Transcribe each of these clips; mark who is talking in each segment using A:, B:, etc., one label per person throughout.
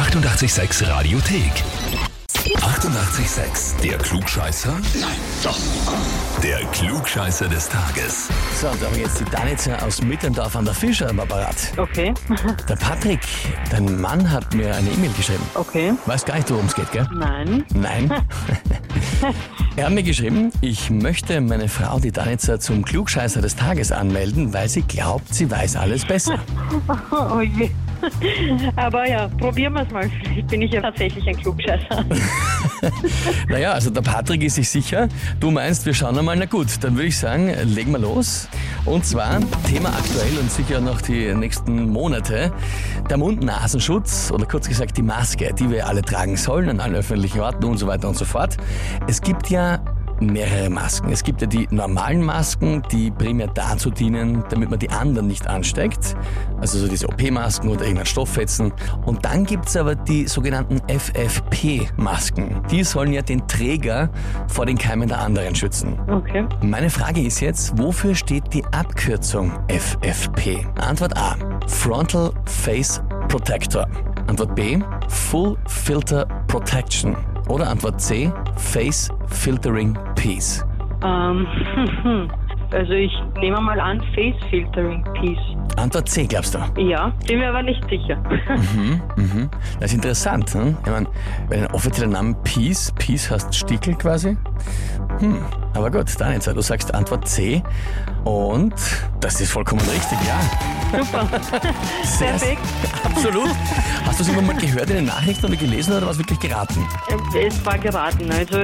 A: 886 Radiothek. 88,6. Der Klugscheißer? Nein, doch. Der Klugscheißer des Tages.
B: So, da haben wir jetzt die Danica aus Mitterndorf an der Fischer am Apparat.
C: Okay,
B: Der Patrick, dein Mann hat mir eine E-Mail geschrieben.
C: okay.
B: Weiß gar nicht, worum es geht, gell?
C: Nein.
B: Nein. er hat mir geschrieben, ich möchte meine Frau, die Danica, zum Klugscheißer des Tages anmelden, weil sie glaubt, sie weiß alles besser.
C: Oh je. Aber ja, probieren wir es mal. Vielleicht bin ich ja tatsächlich ein Klugscheißer.
B: Naja, also der Patrick ist sich sicher. Du meinst, wir schauen einmal, na gut, dann würde ich sagen, legen wir los. Und zwar Thema aktuell und sicher noch die nächsten Monate. Der Mund-Nasenschutz oder kurz gesagt die Maske, die wir alle tragen sollen an allen öffentlichen Orten und so weiter und so fort. Es gibt ja mehrere Masken. Es gibt ja die normalen Masken, die primär dazu dienen, damit man die anderen nicht ansteckt. Also so diese OP-Masken oder irgendein Stofffetzen. Und dann gibt's aber die sogenannten FFP-Masken. Die sollen ja den Träger vor den Keimen der anderen schützen.
C: Okay.
B: Meine Frage ist jetzt, wofür steht die Abkürzung FFP? Antwort A. Frontal Face Protector. Antwort B. Full Filter Protection. Oder Antwort C. Face Filtering Piece.
C: Ähm, also ich nehme mal an, Face Filtering Piece.
B: Antwort C, glaubst du?
C: Ja, bin mir aber nicht sicher.
B: Mhm. Das ist interessant. Hm? Ich meine, bei den offiziellen Namen Peace, Peace heißt Stickel quasi. Hm, aber gut, jetzt, du sagst Antwort C und das ist vollkommen richtig, ja.
C: Super.
B: Sehr,
C: Perfekt.
B: Absolut. Hast du es immer mal gehört in den Nachrichten oder gelesen oder was wirklich geraten?
C: Es war geraten, also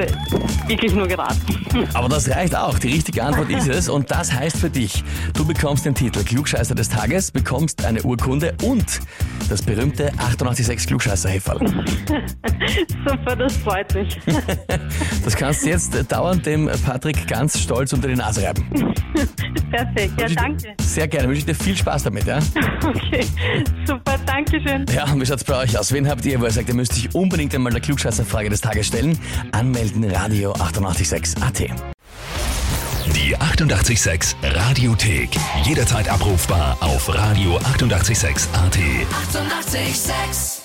C: wirklich nur geraten.
B: Aber das reicht auch. Die richtige Antwort ist es. Und das heißt für dich, du bekommst den Titel Klugscheißer des Tages, bekommst eine Urkunde und das berühmte 886 klugscheißer -Häferl.
C: Super, das freut mich.
B: Das kannst du jetzt dauernd dem Patrick ganz stolz unter die Nase reiben.
C: Perfekt. Ja, danke.
B: Sehr gerne. Wünsche ich dir viel Spaß damit, ja?
C: Okay. Super, danke schön.
B: Ja, und wie schaut's bei euch aus? Wen habt ihr, wo ihr sagt, ihr müsst euch unbedingt einmal der Klugscheißer-Frage des Tages stellen? Anmelden, Radio 886 AT.
A: Die 88,6 Radiothek. Jederzeit abrufbar auf radio886.at. 88,6.
D: Eighty-eight, sex.